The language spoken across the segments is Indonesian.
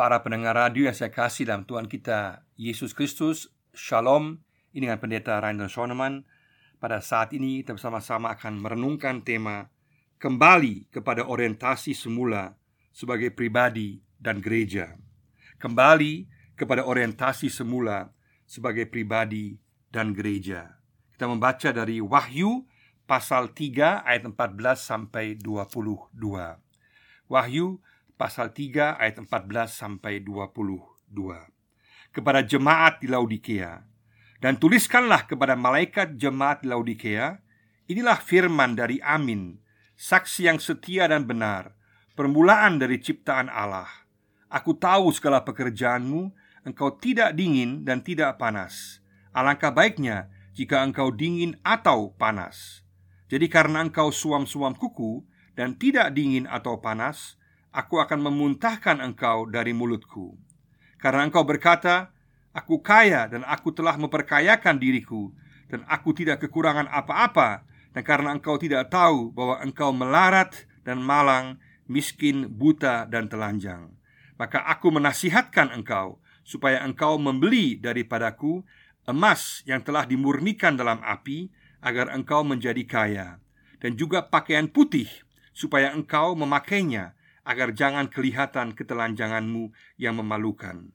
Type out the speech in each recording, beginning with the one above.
para pendengar radio yang saya kasih dalam Tuhan kita Yesus Kristus, Shalom. Ini dengan pendeta Rainer Schoenemann. Pada saat ini kita bersama-sama akan merenungkan tema kembali kepada orientasi semula sebagai pribadi dan gereja. Kembali kepada orientasi semula sebagai pribadi dan gereja. Kita membaca dari Wahyu pasal 3 ayat 14 sampai 22. Wahyu pasal 3 ayat 14 sampai 22. Kepada jemaat di Laodikea dan tuliskanlah kepada malaikat jemaat di Laodikea, inilah firman dari Amin, saksi yang setia dan benar, permulaan dari ciptaan Allah. Aku tahu segala pekerjaanmu, engkau tidak dingin dan tidak panas. Alangkah baiknya jika engkau dingin atau panas. Jadi karena engkau suam-suam kuku dan tidak dingin atau panas, aku akan memuntahkan engkau dari mulutku. Karena engkau berkata, Aku kaya dan aku telah memperkayakan diriku Dan aku tidak kekurangan apa-apa Dan karena engkau tidak tahu bahwa engkau melarat dan malang Miskin, buta, dan telanjang Maka aku menasihatkan engkau Supaya engkau membeli daripadaku Emas yang telah dimurnikan dalam api Agar engkau menjadi kaya Dan juga pakaian putih Supaya engkau memakainya agar jangan kelihatan ketelanjanganmu yang memalukan.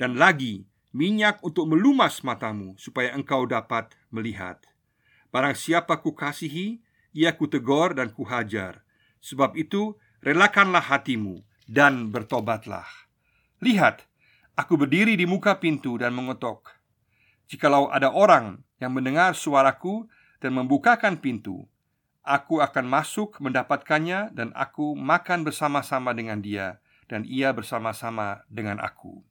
Dan lagi, minyak untuk melumas matamu supaya engkau dapat melihat. Barang siapa kukasihi, ia kutegor dan kuhajar. Sebab itu, relakanlah hatimu dan bertobatlah. Lihat, aku berdiri di muka pintu dan mengetok. Jikalau ada orang yang mendengar suaraku dan membukakan pintu, Aku akan masuk mendapatkannya dan aku makan bersama-sama dengan dia dan ia bersama-sama dengan aku.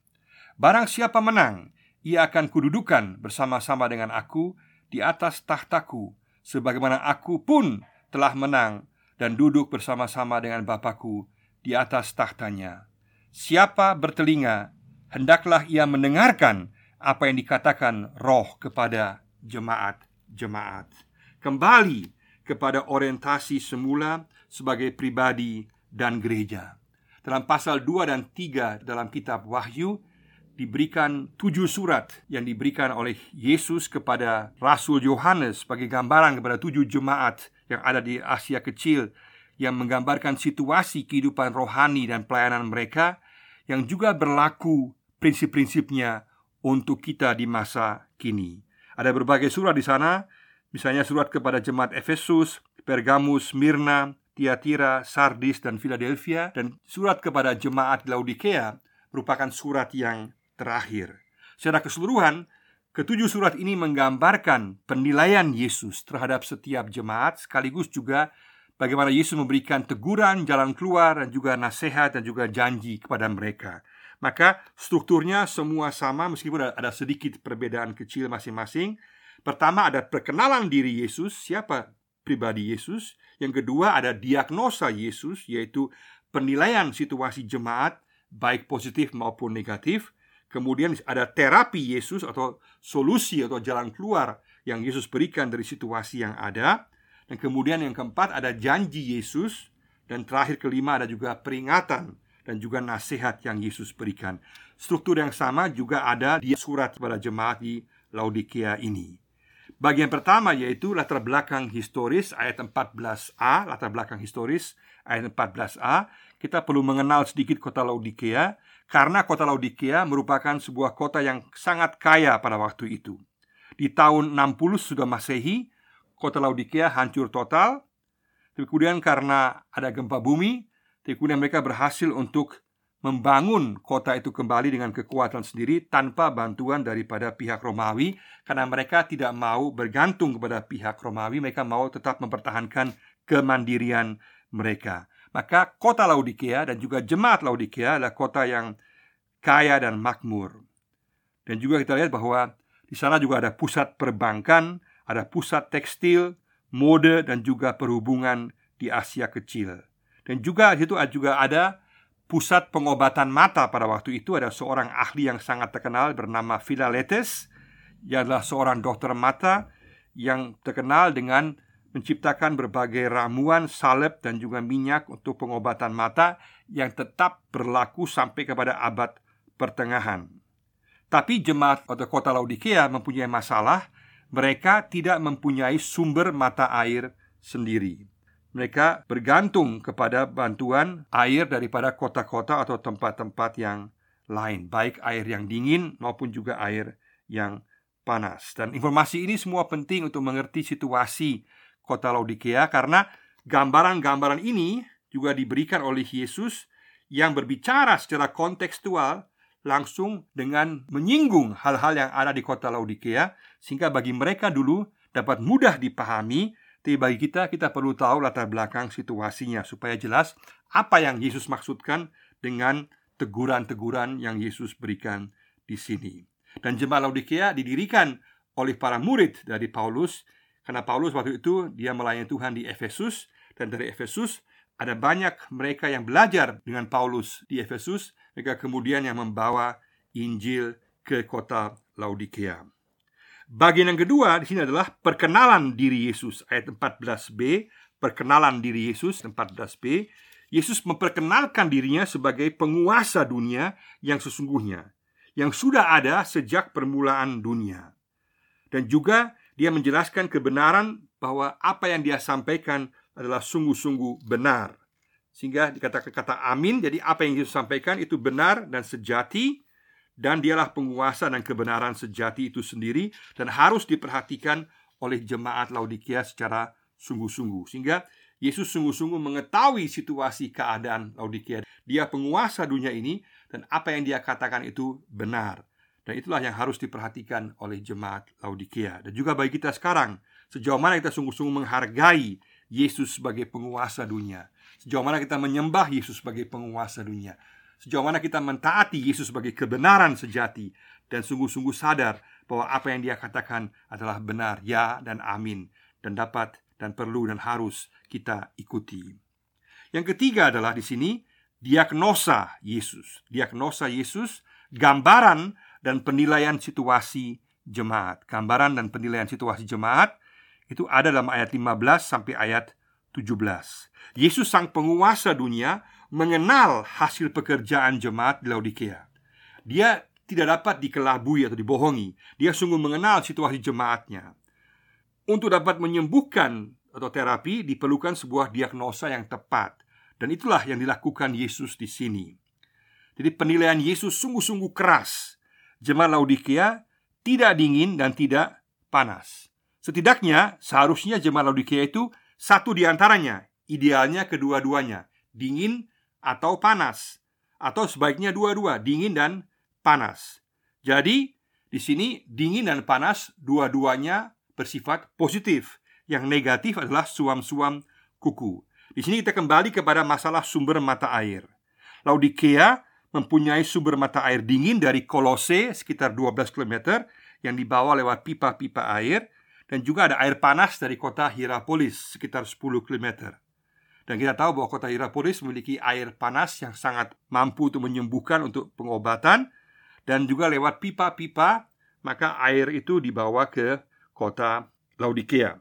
Barang siapa menang, ia akan kududukan bersama-sama dengan aku di atas tahtaku sebagaimana aku pun telah menang dan duduk bersama-sama dengan Bapakku di atas tahtanya. Siapa bertelinga, hendaklah ia mendengarkan apa yang dikatakan roh kepada jemaat-jemaat. Kembali kepada orientasi semula sebagai pribadi dan gereja. Dalam pasal 2 dan 3 dalam kitab Wahyu diberikan tujuh surat yang diberikan oleh Yesus kepada Rasul Yohanes sebagai gambaran kepada tujuh jemaat yang ada di Asia Kecil yang menggambarkan situasi kehidupan rohani dan pelayanan mereka yang juga berlaku prinsip-prinsipnya untuk kita di masa kini. Ada berbagai surat di sana Misalnya surat kepada jemaat Efesus, Pergamus, Mirna, Tiatira, Sardis, dan Philadelphia Dan surat kepada jemaat Laodikea merupakan surat yang terakhir. Secara keseluruhan, ketujuh surat ini menggambarkan penilaian Yesus terhadap setiap jemaat Sekaligus juga bagaimana Yesus memberikan teguran, jalan keluar, dan juga nasihat dan juga janji kepada mereka. Maka strukturnya semua sama meskipun ada sedikit perbedaan kecil masing-masing Pertama ada perkenalan diri Yesus, siapa pribadi Yesus. Yang kedua ada diagnosa Yesus, yaitu penilaian situasi jemaat, baik positif maupun negatif. Kemudian ada terapi Yesus atau solusi atau jalan keluar yang Yesus berikan dari situasi yang ada. Dan kemudian yang keempat ada janji Yesus dan terakhir kelima ada juga peringatan dan juga nasihat yang Yesus berikan. Struktur yang sama juga ada di surat kepada jemaat di Laodikia ini. Bagian pertama yaitu latar belakang historis ayat 14a, latar belakang historis ayat 14a. Kita perlu mengenal sedikit kota Laodikea karena kota Laodikea merupakan sebuah kota yang sangat kaya pada waktu itu. Di tahun 60 sudah Masehi, kota Laodikea hancur total. Kemudian karena ada gempa bumi, kemudian mereka berhasil untuk membangun kota itu kembali dengan kekuatan sendiri tanpa bantuan daripada pihak Romawi karena mereka tidak mau bergantung kepada pihak Romawi. Mereka mau tetap mempertahankan kemandirian mereka. Maka kota Laodikea dan juga jemaat Laodikea adalah kota yang kaya dan makmur. Dan juga kita lihat bahwa di sana juga ada pusat perbankan ada pusat tekstil mode dan juga perhubungan di Asia kecil. Dan juga di situ juga ada pusat pengobatan mata pada waktu itu ada seorang ahli yang sangat terkenal bernama Philaletes Ia adalah seorang dokter mata yang terkenal dengan menciptakan berbagai ramuan, salep dan juga minyak untuk pengobatan mata yang tetap berlaku sampai kepada abad pertengahan. Tapi jemaat atau kota Laodikea mempunyai masalah, mereka tidak mempunyai sumber mata air sendiri. Mereka bergantung kepada bantuan air daripada kota-kota atau tempat-tempat yang lain, baik air yang dingin maupun juga air yang panas. Dan informasi ini semua penting untuk mengerti situasi kota Laodikea karena gambaran-gambaran ini juga diberikan oleh Yesus yang berbicara secara kontekstual langsung dengan menyinggung hal-hal yang ada di kota Laodikea sehingga bagi mereka dulu dapat mudah dipahami tapi bagi kita kita perlu tahu latar belakang situasinya supaya jelas apa yang Yesus maksudkan dengan teguran-teguran yang Yesus berikan di sini. Dan jemaat Laodikea didirikan oleh para murid dari Paulus karena Paulus waktu itu dia melayani Tuhan di Efesus dan dari Efesus ada banyak mereka yang belajar dengan Paulus di Efesus, mereka kemudian yang membawa Injil ke kota Laodikea. Bagian yang kedua di sini adalah perkenalan diri Yesus ayat 14b, perkenalan diri Yesus 14b. Yesus memperkenalkan dirinya sebagai penguasa dunia yang sesungguhnya, yang sudah ada sejak permulaan dunia. Dan juga dia menjelaskan kebenaran bahwa apa yang dia sampaikan adalah sungguh-sungguh benar. Sehingga dikatakan kata amin, jadi apa yang Yesus sampaikan itu benar dan sejati dan dialah penguasa dan kebenaran sejati itu sendiri dan harus diperhatikan oleh jemaat Laodikia secara sungguh-sungguh. Sehingga Yesus sungguh-sungguh mengetahui situasi keadaan Laodikia. Dia penguasa dunia ini dan apa yang dia katakan itu benar. Dan itulah yang harus diperhatikan oleh jemaat Laodikia dan juga bagi kita sekarang. Sejauh mana kita sungguh-sungguh menghargai Yesus sebagai penguasa dunia. Sejauh mana kita menyembah Yesus sebagai penguasa dunia. Sejauh mana kita mentaati Yesus sebagai kebenaran sejati dan sungguh-sungguh sadar bahwa apa yang dia katakan adalah benar, ya dan amin dan dapat dan perlu dan harus kita ikuti. Yang ketiga adalah di sini diagnosa Yesus. Diagnosa Yesus gambaran dan penilaian situasi jemaat. Gambaran dan penilaian situasi jemaat itu ada dalam ayat 15 sampai ayat 17. Yesus sang penguasa dunia mengenal hasil pekerjaan jemaat di Laodikea. Dia tidak dapat dikelabui atau dibohongi. Dia sungguh mengenal situasi jemaatnya. Untuk dapat menyembuhkan atau terapi diperlukan sebuah diagnosa yang tepat. Dan itulah yang dilakukan Yesus di sini. Jadi penilaian Yesus sungguh-sungguh keras. Jemaat Laodikea tidak dingin dan tidak panas. Setidaknya seharusnya jemaat Laodikia itu satu di antaranya, idealnya kedua-duanya, dingin atau panas, atau sebaiknya dua-dua, dingin dan panas. Jadi di sini dingin dan panas dua-duanya bersifat positif. Yang negatif adalah suam-suam kuku. Di sini kita kembali kepada masalah sumber mata air. Laodikea mempunyai sumber mata air dingin dari Kolose sekitar 12 km yang dibawa lewat pipa-pipa air dan juga ada air panas dari kota Hierapolis sekitar 10 km. Dan kita tahu bahwa kota Hierapolis memiliki air panas yang sangat mampu untuk menyembuhkan untuk pengobatan dan juga lewat pipa-pipa maka air itu dibawa ke kota Laodikea.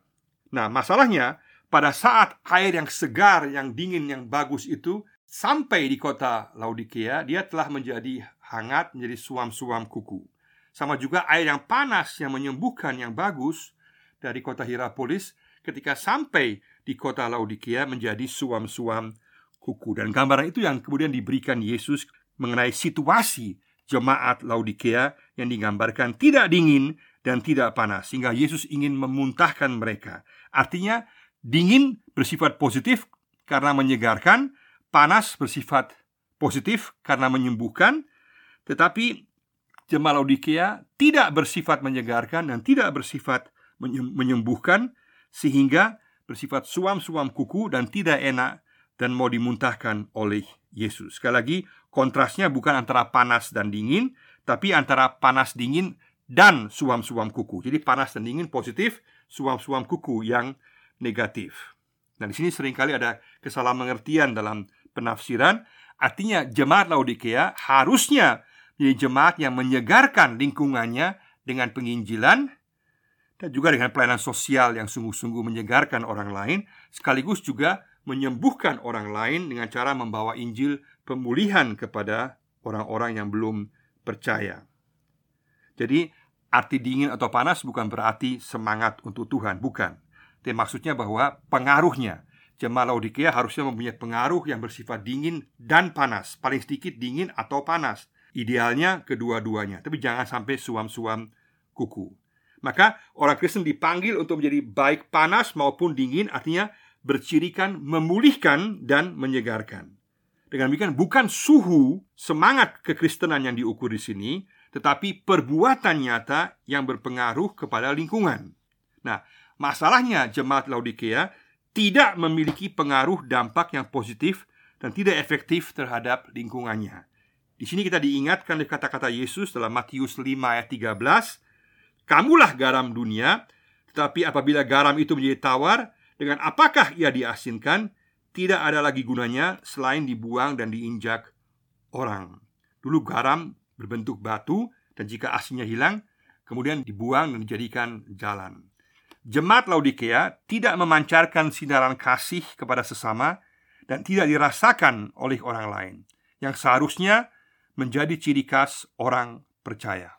Nah, masalahnya pada saat air yang segar, yang dingin, yang bagus itu sampai di kota Laodikea, dia telah menjadi hangat, menjadi suam-suam kuku. Sama juga air yang panas yang menyembuhkan yang bagus dari kota Hierapolis ketika sampai di kota Laodikia menjadi suam-suam kuku dan gambaran itu yang kemudian diberikan Yesus mengenai situasi jemaat Laodikia yang digambarkan tidak dingin dan tidak panas sehingga Yesus ingin memuntahkan mereka. Artinya dingin bersifat positif karena menyegarkan, panas bersifat positif karena menyembuhkan, tetapi jemaat Laodikia tidak bersifat menyegarkan dan tidak bersifat menyembuhkan sehingga bersifat suam-suam kuku dan tidak enak dan mau dimuntahkan oleh Yesus. Sekali lagi, kontrasnya bukan antara panas dan dingin, tapi antara panas dingin dan suam-suam kuku. Jadi panas dan dingin positif, suam-suam kuku yang negatif. Nah, di sini sering kali ada kesalahan pengertian dalam penafsiran. Artinya jemaat Laodikea harusnya menjadi jemaat yang menyegarkan lingkungannya dengan penginjilan dan juga dengan pelayanan sosial yang sungguh-sungguh menyegarkan orang lain, sekaligus juga menyembuhkan orang lain dengan cara membawa Injil pemulihan kepada orang-orang yang belum percaya. Jadi, arti dingin atau panas bukan berarti semangat untuk Tuhan, bukan. Tapi maksudnya bahwa pengaruhnya Jemaat Laodikia harusnya mempunyai pengaruh yang bersifat dingin dan panas Paling sedikit dingin atau panas Idealnya kedua-duanya Tapi jangan sampai suam-suam kuku Maka orang Kristen dipanggil untuk menjadi baik panas maupun dingin Artinya bercirikan memulihkan dan menyegarkan Dengan demikian bukan suhu semangat kekristenan yang diukur di sini Tetapi perbuatan nyata yang berpengaruh kepada lingkungan Nah, masalahnya jemaat Laodikia tidak memiliki pengaruh dampak yang positif dan tidak efektif terhadap lingkungannya. Di sini kita diingatkan oleh kata-kata Yesus dalam Matius 5 ayat 13, "Kamulah garam dunia, tetapi apabila garam itu menjadi tawar, dengan apakah ia diasinkan? Tidak ada lagi gunanya selain dibuang dan diinjak orang." Dulu garam berbentuk batu dan jika asinnya hilang, kemudian dibuang dan dijadikan jalan. Jemaat Laodikea tidak memancarkan sinaran kasih kepada sesama dan tidak dirasakan oleh orang lain yang seharusnya menjadi ciri khas orang percaya.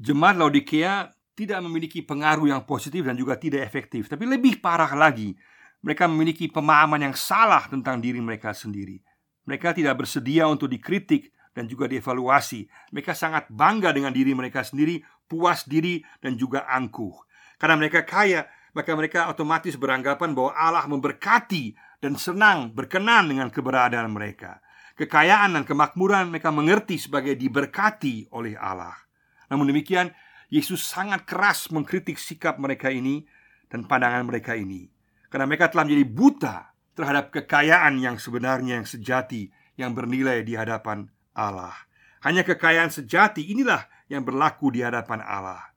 Jemaat Laodikea tidak memiliki pengaruh yang positif dan juga tidak efektif, tapi lebih parah lagi, mereka memiliki pemahaman yang salah tentang diri mereka sendiri. Mereka tidak bersedia untuk dikritik dan juga dievaluasi. Mereka sangat bangga dengan diri mereka sendiri, puas diri dan juga angkuh. Karena mereka kaya, maka mereka otomatis beranggapan bahwa Allah memberkati dan senang berkenan dengan keberadaan mereka. Kekayaan dan kemakmuran mereka mengerti sebagai diberkati oleh Allah. Namun demikian, Yesus sangat keras mengkritik sikap mereka ini dan pandangan mereka ini. Karena mereka telah menjadi buta terhadap kekayaan yang sebenarnya yang sejati yang bernilai di hadapan Allah. Hanya kekayaan sejati inilah yang berlaku di hadapan Allah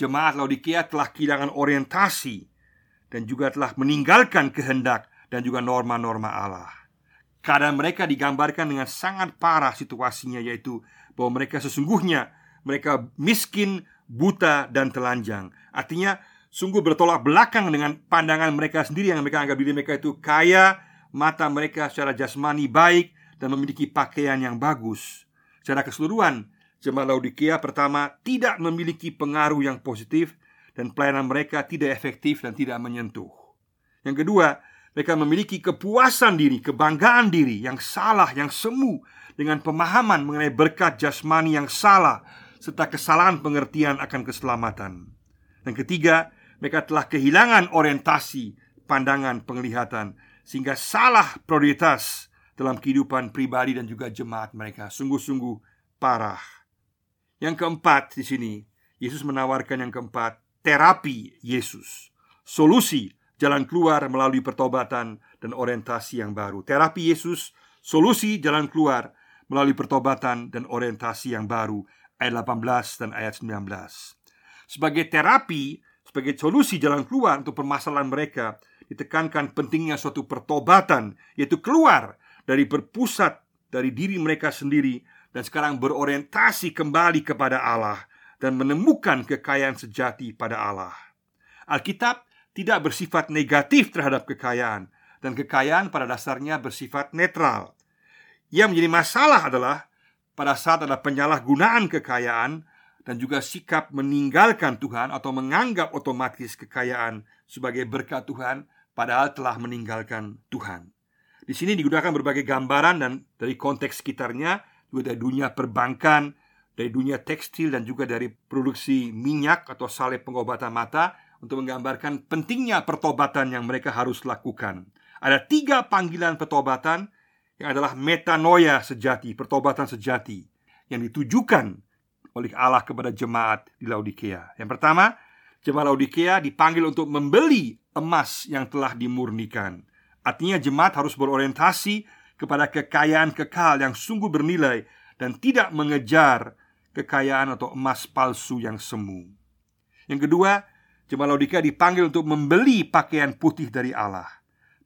jemaat Laodikia telah kehilangan orientasi dan juga telah meninggalkan kehendak dan juga norma-norma Allah. Keadaan mereka digambarkan dengan sangat parah situasinya yaitu bahwa mereka sesungguhnya mereka miskin, buta dan telanjang. Artinya sungguh bertolak belakang dengan pandangan mereka sendiri yang mereka anggap diri mereka itu kaya, mata mereka secara jasmani baik dan memiliki pakaian yang bagus. Secara keseluruhan, Jemaat Laodikia pertama tidak memiliki pengaruh yang positif dan pelayanan mereka tidak efektif dan tidak menyentuh. Yang kedua, mereka memiliki kepuasan diri, kebanggaan diri yang salah, yang semu dengan pemahaman mengenai berkat jasmani yang salah serta kesalahan pengertian akan keselamatan. Dan ketiga, mereka telah kehilangan orientasi, pandangan, penglihatan sehingga salah prioritas dalam kehidupan pribadi dan juga jemaat mereka. Sungguh-sungguh parah. Yang keempat di sini, Yesus menawarkan yang keempat, terapi Yesus. Solusi jalan keluar melalui pertobatan dan orientasi yang baru. Terapi Yesus, solusi jalan keluar melalui pertobatan dan orientasi yang baru. Ayat 18 dan ayat 19. Sebagai terapi, sebagai solusi jalan keluar untuk permasalahan mereka, ditekankan pentingnya suatu pertobatan, yaitu keluar dari berpusat dari diri mereka sendiri dan sekarang berorientasi kembali kepada Allah dan menemukan kekayaan sejati pada Allah. Alkitab tidak bersifat negatif terhadap kekayaan dan kekayaan pada dasarnya bersifat netral. Yang menjadi masalah adalah pada saat ada penyalahgunaan kekayaan dan juga sikap meninggalkan Tuhan atau menganggap otomatis kekayaan sebagai berkat Tuhan padahal telah meninggalkan Tuhan. Di sini digunakan berbagai gambaran dan dari konteks sekitarnya juga dari dunia perbankan, dari dunia tekstil dan juga dari produksi minyak atau salep pengobatan mata untuk menggambarkan pentingnya pertobatan yang mereka harus lakukan. Ada tiga panggilan pertobatan yang adalah metanoia sejati, pertobatan sejati yang ditujukan oleh Allah kepada jemaat di Laodikea. Yang pertama, jemaat Laodikea dipanggil untuk membeli emas yang telah dimurnikan. Artinya jemaat harus berorientasi kepada kekayaan kekal yang sungguh bernilai dan tidak mengejar kekayaan atau emas palsu yang semu. Yang kedua, jemaat Laodikea dipanggil untuk membeli pakaian putih dari Allah.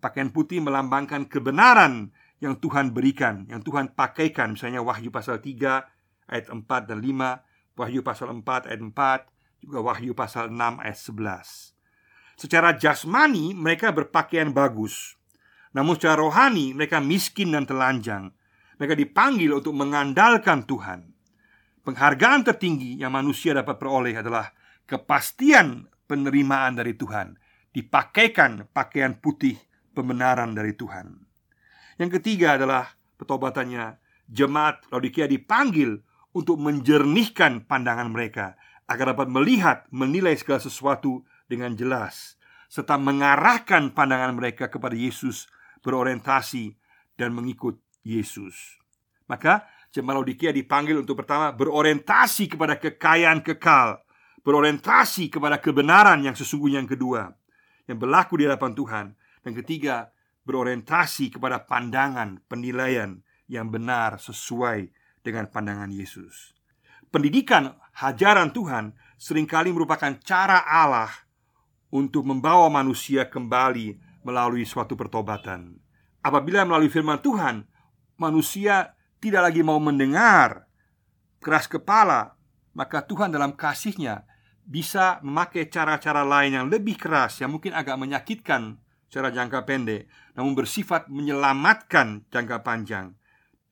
Pakaian putih melambangkan kebenaran yang Tuhan berikan, yang Tuhan pakaikan, misalnya Wahyu pasal 3 ayat 4 dan 5, Wahyu pasal 4 ayat 4, juga Wahyu pasal 6 ayat 11. Secara jasmani mereka berpakaian bagus, namun secara rohani mereka miskin dan telanjang Mereka dipanggil untuk mengandalkan Tuhan. Penghargaan tertinggi yang manusia dapat peroleh adalah kepastian penerimaan dari Tuhan, dipakaikan pakaian putih pembenaran dari Tuhan. Yang ketiga adalah petobatannya jemaat Laodikia dipanggil untuk menjernihkan pandangan mereka agar dapat melihat, menilai segala sesuatu dengan jelas serta mengarahkan pandangan mereka kepada Yesus berorientasi dan mengikut Yesus. Maka jemaat Laodikia dipanggil untuk pertama berorientasi kepada kekayaan kekal, berorientasi kepada kebenaran yang sesungguhnya yang kedua, yang berlaku di hadapan Tuhan, dan ketiga berorientasi kepada pandangan penilaian yang benar sesuai dengan pandangan Yesus. Pendidikan hajaran Tuhan sering kali merupakan cara Allah untuk membawa manusia kembali melalui suatu pertobatan. Apabila melalui firman Tuhan, manusia tidak lagi mau mendengar, keras kepala, maka Tuhan dalam kasihnya bisa memakai cara-cara lain yang lebih keras, yang mungkin agak menyakitkan secara jangka pendek, namun bersifat menyelamatkan jangka panjang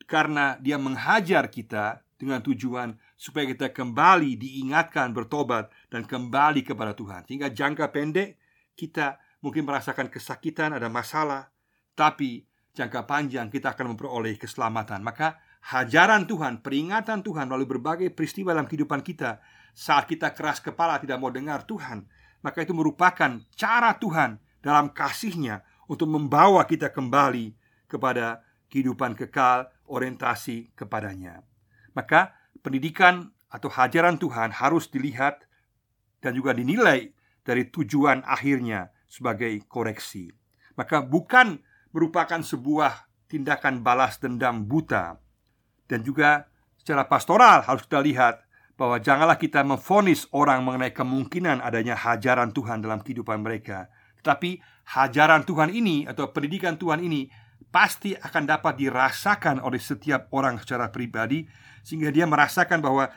karena dia menghajar kita dengan tujuan supaya kita kembali diingatkan bertobat dan kembali kepada Tuhan. Sehingga jangka pendek kita mungkin merasakan kesakitan, ada masalah, tapi jangka panjang kita akan memperoleh keselamatan. Maka hajaran Tuhan, peringatan Tuhan melalui berbagai peristiwa dalam kehidupan kita saat kita keras kepala tidak mau dengar Tuhan, maka itu merupakan cara Tuhan dalam kasihnya untuk membawa kita kembali kepada kehidupan kekal orientasi kepadanya. Maka pendidikan atau hajaran Tuhan harus dilihat dan juga dinilai dari tujuan akhirnya sebagai koreksi. Maka bukan merupakan sebuah tindakan balas dendam buta dan juga secara pastoral harus kita lihat bahwa janganlah kita memfonis orang mengenai kemungkinan adanya hajaran Tuhan dalam kehidupan mereka. Tetapi hajaran Tuhan ini atau pendidikan Tuhan ini pasti akan dapat dirasakan oleh setiap orang secara pribadi sehingga dia merasakan bahwa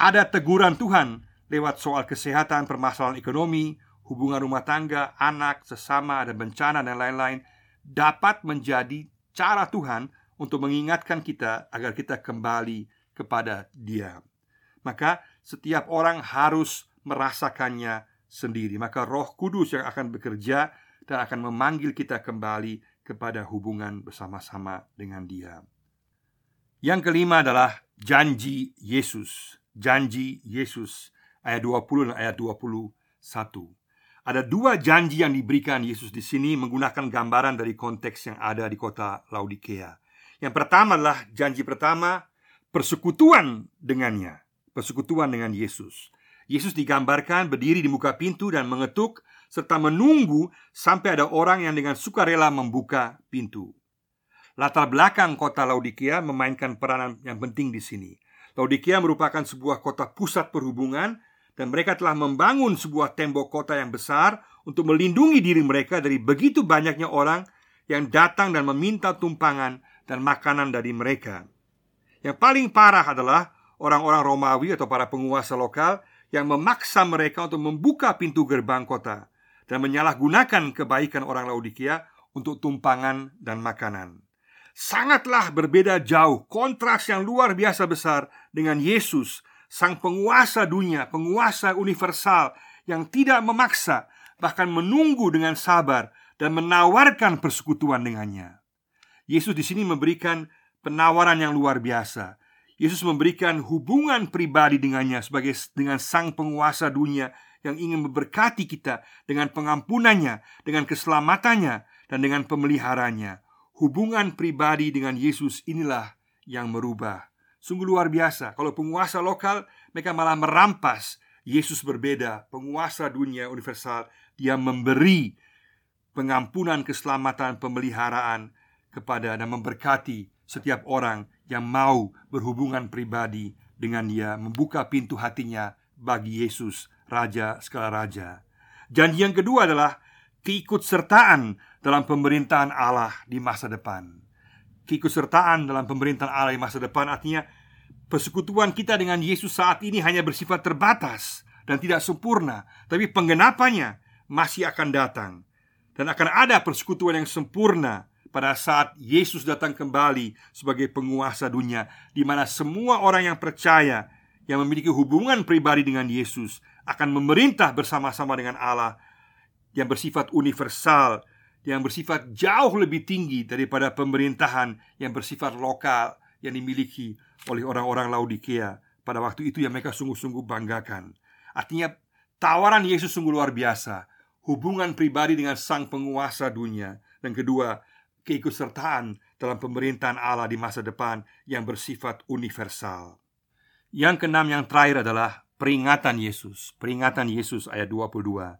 ada teguran Tuhan lewat soal kesehatan, permasalahan ekonomi, hubungan rumah tangga, anak, sesama, ada bencana dan lain-lain dapat menjadi cara Tuhan untuk mengingatkan kita agar kita kembali kepada Dia. Maka setiap orang harus merasakannya sendiri. Maka Roh Kudus yang akan bekerja dan akan memanggil kita kembali kepada hubungan bersama-sama dengan Dia. Yang kelima adalah janji Yesus. Janji Yesus ayat 20 dan ayat 21. Ada dua janji yang diberikan Yesus di sini menggunakan gambaran dari konteks yang ada di kota Laodikea. Yang pertama adalah janji pertama persekutuan dengannya, persekutuan dengan Yesus. Yesus digambarkan berdiri di muka pintu dan mengetuk serta menunggu sampai ada orang yang dengan sukarela membuka pintu. Latar belakang kota Laodikia memainkan peranan yang penting di sini. Laodikia merupakan sebuah kota pusat perhubungan dan mereka telah membangun sebuah tembok kota yang besar untuk melindungi diri mereka dari begitu banyaknya orang yang datang dan meminta tumpangan dan makanan dari mereka. Yang paling parah adalah orang-orang Romawi atau para penguasa lokal yang memaksa mereka untuk membuka pintu gerbang kota dan menyalahgunakan kebaikan orang Laodikia untuk tumpangan dan makanan. Sangatlah berbeda jauh kontras yang luar biasa besar dengan Yesus, sang penguasa dunia, penguasa universal yang tidak memaksa, bahkan menunggu dengan sabar dan menawarkan persekutuan dengannya. Yesus di sini memberikan penawaran yang luar biasa. Yesus memberikan hubungan pribadi dengannya sebagai dengan sang penguasa dunia yang ingin memberkati kita dengan pengampunannya, dengan keselamatannya, dan dengan pemeliharanya. Hubungan pribadi dengan Yesus inilah yang merubah. Sungguh luar biasa. Kalau penguasa lokal, mereka malah merampas. Yesus berbeda, penguasa dunia universal. Dia memberi pengampunan, keselamatan, pemeliharaan kepada dan memberkati setiap orang yang mau berhubungan pribadi dengan dia, membuka pintu hatinya bagi Yesus raja segala raja. Janji yang kedua adalah keikutsertaan dalam pemerintahan Allah di masa depan. Keikutsertaan dalam pemerintahan Allah di masa depan artinya persekutuan kita dengan Yesus saat ini hanya bersifat terbatas dan tidak sempurna, tapi penggenapannya masih akan datang dan akan ada persekutuan yang sempurna pada saat Yesus datang kembali sebagai penguasa dunia di mana semua orang yang percaya yang memiliki hubungan pribadi dengan Yesus akan memerintah bersama-sama dengan Allah yang bersifat universal yang bersifat jauh lebih tinggi daripada pemerintahan yang bersifat lokal yang dimiliki oleh orang-orang Laodikea pada waktu itu yang mereka sungguh-sungguh banggakan. Artinya tawaran Yesus sungguh luar biasa, hubungan pribadi dengan sang penguasa dunia dan kedua keikutsertaan dalam pemerintahan Allah di masa depan yang bersifat universal. Yang keenam yang terakhir adalah peringatan Yesus. Peringatan Yesus ayat 22.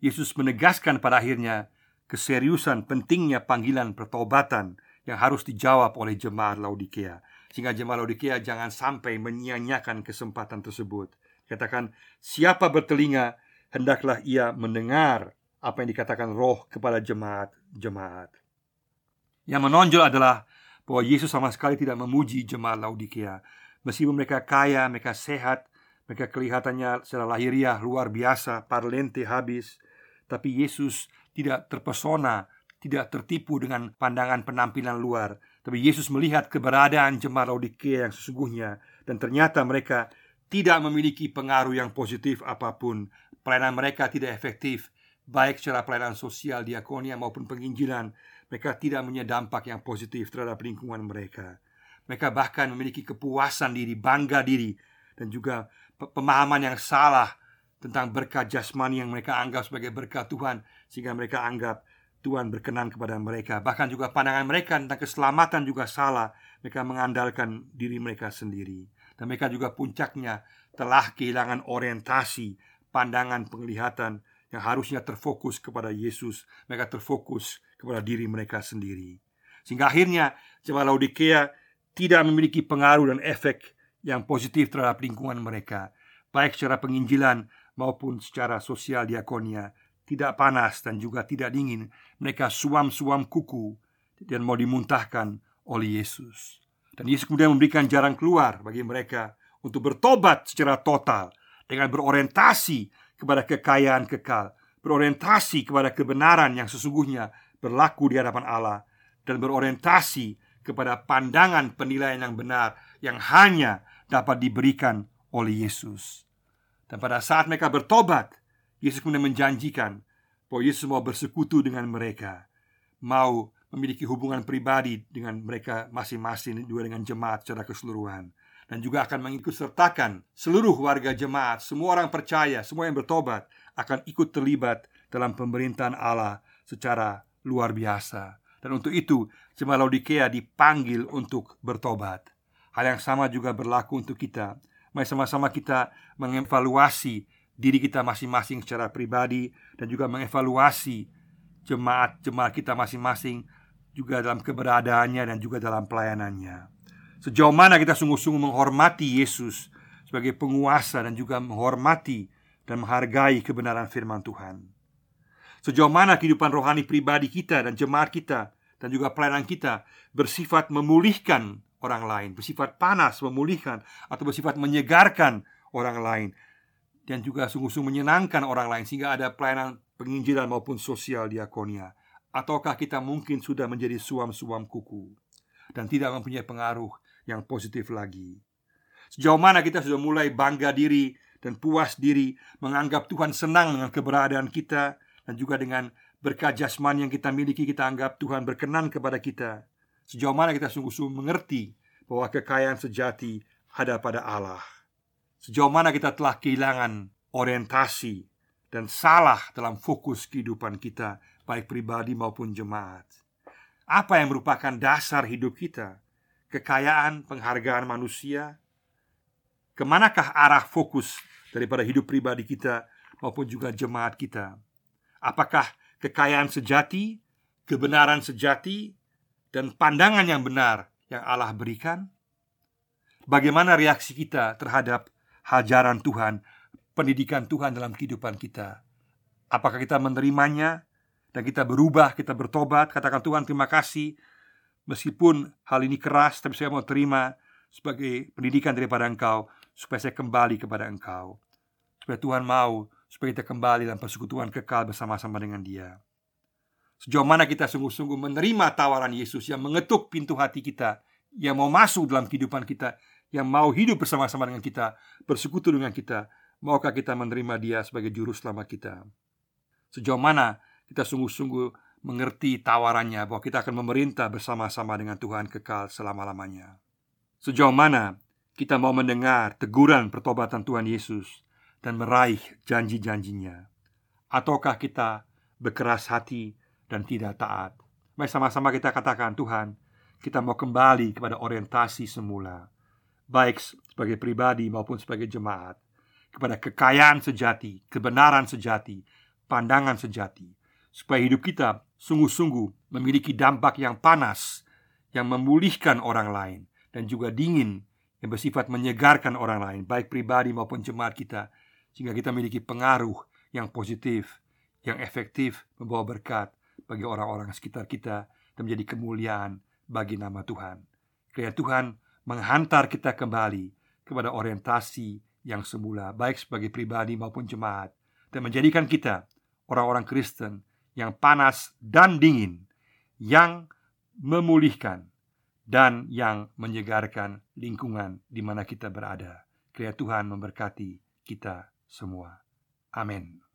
Yesus menegaskan pada akhirnya keseriusan pentingnya panggilan pertobatan yang harus dijawab oleh jemaat Laodikea. Sehingga jemaat Laodikea jangan sampai menyia-nyiakan kesempatan tersebut. Katakan, siapa bertelinga, hendaklah ia mendengar apa yang dikatakan roh kepada jemaat-jemaat. Yang menonjol adalah bahwa Yesus sama sekali tidak memuji jemaat Laodikea. Meskipun mereka kaya, mereka sehat, mereka kelihatannya secara lahiriah luar biasa, parlente habis, tapi Yesus tidak terpesona, tidak tertipu dengan pandangan penampilan luar. Tapi Yesus melihat keberadaan jemaat Laodikea yang sesungguhnya dan ternyata mereka tidak memiliki pengaruh yang positif apa pun. Pelayanan mereka tidak efektif, baik secara pelayanan sosial, diakonia maupun penginjilan mereka tidak punya dampak yang positif terhadap lingkungan mereka. Mereka bahkan memiliki kepuasan diri, bangga diri, dan juga pemahaman yang salah tentang berkat jasmani yang mereka anggap sebagai berkat Tuhan, sehingga mereka anggap Tuhan berkenan kepada mereka. Bahkan juga pandangan mereka tentang keselamatan juga salah. Mereka mengandalkan diri mereka sendiri, dan mereka juga puncaknya telah kehilangan orientasi, pandangan, penglihatan yang harusnya terfokus kepada Yesus, mereka terfokus kepada diri mereka sendiri. Sehingga akhirnya jemaat Laodikea tidak memiliki pengaruh dan efek yang positif terhadap lingkungan mereka, baik secara penginjilan maupun secara sosial diakonia, tidak panas dan juga tidak dingin. Mereka suam-suam kuku dan mau dimuntahkan oleh Yesus. Dan Yesus kemudian memberikan jalan keluar bagi mereka untuk bertobat secara total dengan berorientasi kepada kekayaan kekal, berorientasi kepada kebenaran yang sesungguhnya berlaku di hadapan Allah, dan berorientasi kepada pandangan penilaian yang benar yang hanya dapat diberikan oleh Yesus. Dan pada saat mereka bertobat, Yesus kemudian menjanjikan bahwa Yesus mau bersekutu dengan mereka, mau memiliki hubungan pribadi dengan mereka masing-masing juga dengan jemaat secara keseluruhan dan juga akan mengikut sertakan seluruh warga jemaat, semua orang percaya, semua yang bertobat akan ikut terlibat dalam pemerintahan Allah secara luar biasa. Dan untuk itu, jemaat Laodikea dipanggil untuk bertobat. Hal yang sama juga berlaku untuk kita. Mari sama-sama kita mengevaluasi diri kita masing-masing secara pribadi dan juga mengevaluasi jemaat-jemaat kita masing-masing juga dalam keberadaannya dan juga dalam pelayanannya. Sejauh mana kita sungguh-sungguh menghormati Yesus sebagai penguasa dan juga menghormati dan menghargai kebenaran firman Tuhan. Sejauh mana kehidupan rohani pribadi kita dan jemaat kita dan juga pelayanan kita bersifat memulihkan orang lain, bersifat panas memulihkan atau bersifat menyegarkan orang lain dan juga sungguh-sungguh menyenangkan orang lain sehingga ada pelayanan penginjilan maupun sosial diakonia ataukah kita mungkin sudah menjadi suam-suam kuku dan tidak mempunyai pengaruh yang positif lagi. Sejauh mana kita sudah mulai bangga diri dan puas diri menganggap Tuhan senang dengan keberadaan kita dan juga dengan berkat jasmani yang kita miliki kita anggap Tuhan berkenan kepada kita. Sejauh mana kita sungguh-sungguh mengerti bahwa kekayaan sejati ada pada Allah. Sejauh mana kita telah kehilangan orientasi dan salah dalam fokus kehidupan kita baik pribadi maupun jemaat. Apa yang merupakan dasar hidup kita? Kekayaan, penghargaan manusia? Ke manakah arah fokus daripada hidup pribadi kita maupun juga jemaat kita? Apakah kekayaan sejati, kebenaran sejati, dan pandangan yang benar yang Allah berikan? Bagaimana reaksi kita terhadap hajaran Tuhan, pendidikan Tuhan dalam kehidupan kita? Apakah kita menerimanya dan kita berubah, kita bertobat, katakan Tuhan terima kasih Meskipun hal ini keras, tapi saya mau terima sebagai pendidikan daripada engkau supaya saya kembali kepada engkau. Supaya Tuhan mau supaya kita kembali dalam persekutuan kekal bersama-sama dengan dia. Sejauh mana kita sungguh-sungguh menerima tawaran Yesus yang mengetuk pintu hati kita, yang mau masuk dalam kehidupan kita, yang mau hidup bersama-sama dengan kita, bersekutu dengan kita, maukah kita menerima Dia sebagai juru selamat kita? Sejauh mana kita sungguh-sungguh mengerti tawarannya bahwa kita akan memerintah bersama-sama dengan Tuhan kekal selama-lamanya. Sejauh mana kita mau mendengar teguran pertobatan Tuhan Yesus dan meraih janji-janjinya? Ataukah kita berkeras hati dan tidak taat. Mari sama-sama kita katakan, Tuhan, kita mau kembali kepada orientasi semula, baik sebagai pribadi maupun sebagai jemaat, kepada kekayaan sejati, kebenaran sejati, pandangan sejati, supaya hidup kita sungguh-sungguh memiliki dampak yang panas, yang memulihkan orang lain, dan juga dingin yang bersifat menyegarkan orang lain, baik pribadi maupun jemaat kita, sehingga kita memiliki pengaruh yang positif, yang efektif, membawa berkat bagi orang-orang sekitar kita dan menjadi kemuliaan bagi nama Tuhan. Kiranya Tuhan menghantar kita kembali kepada orientasi yang semula, baik sebagai pribadi maupun jemaat, dan menjadikan kita orang-orang Kristen yang panas dan dingin, yang memulihkan dan yang menyegarkan lingkungan di mana kita berada. Kiranya Tuhan memberkati kita semua. Amin.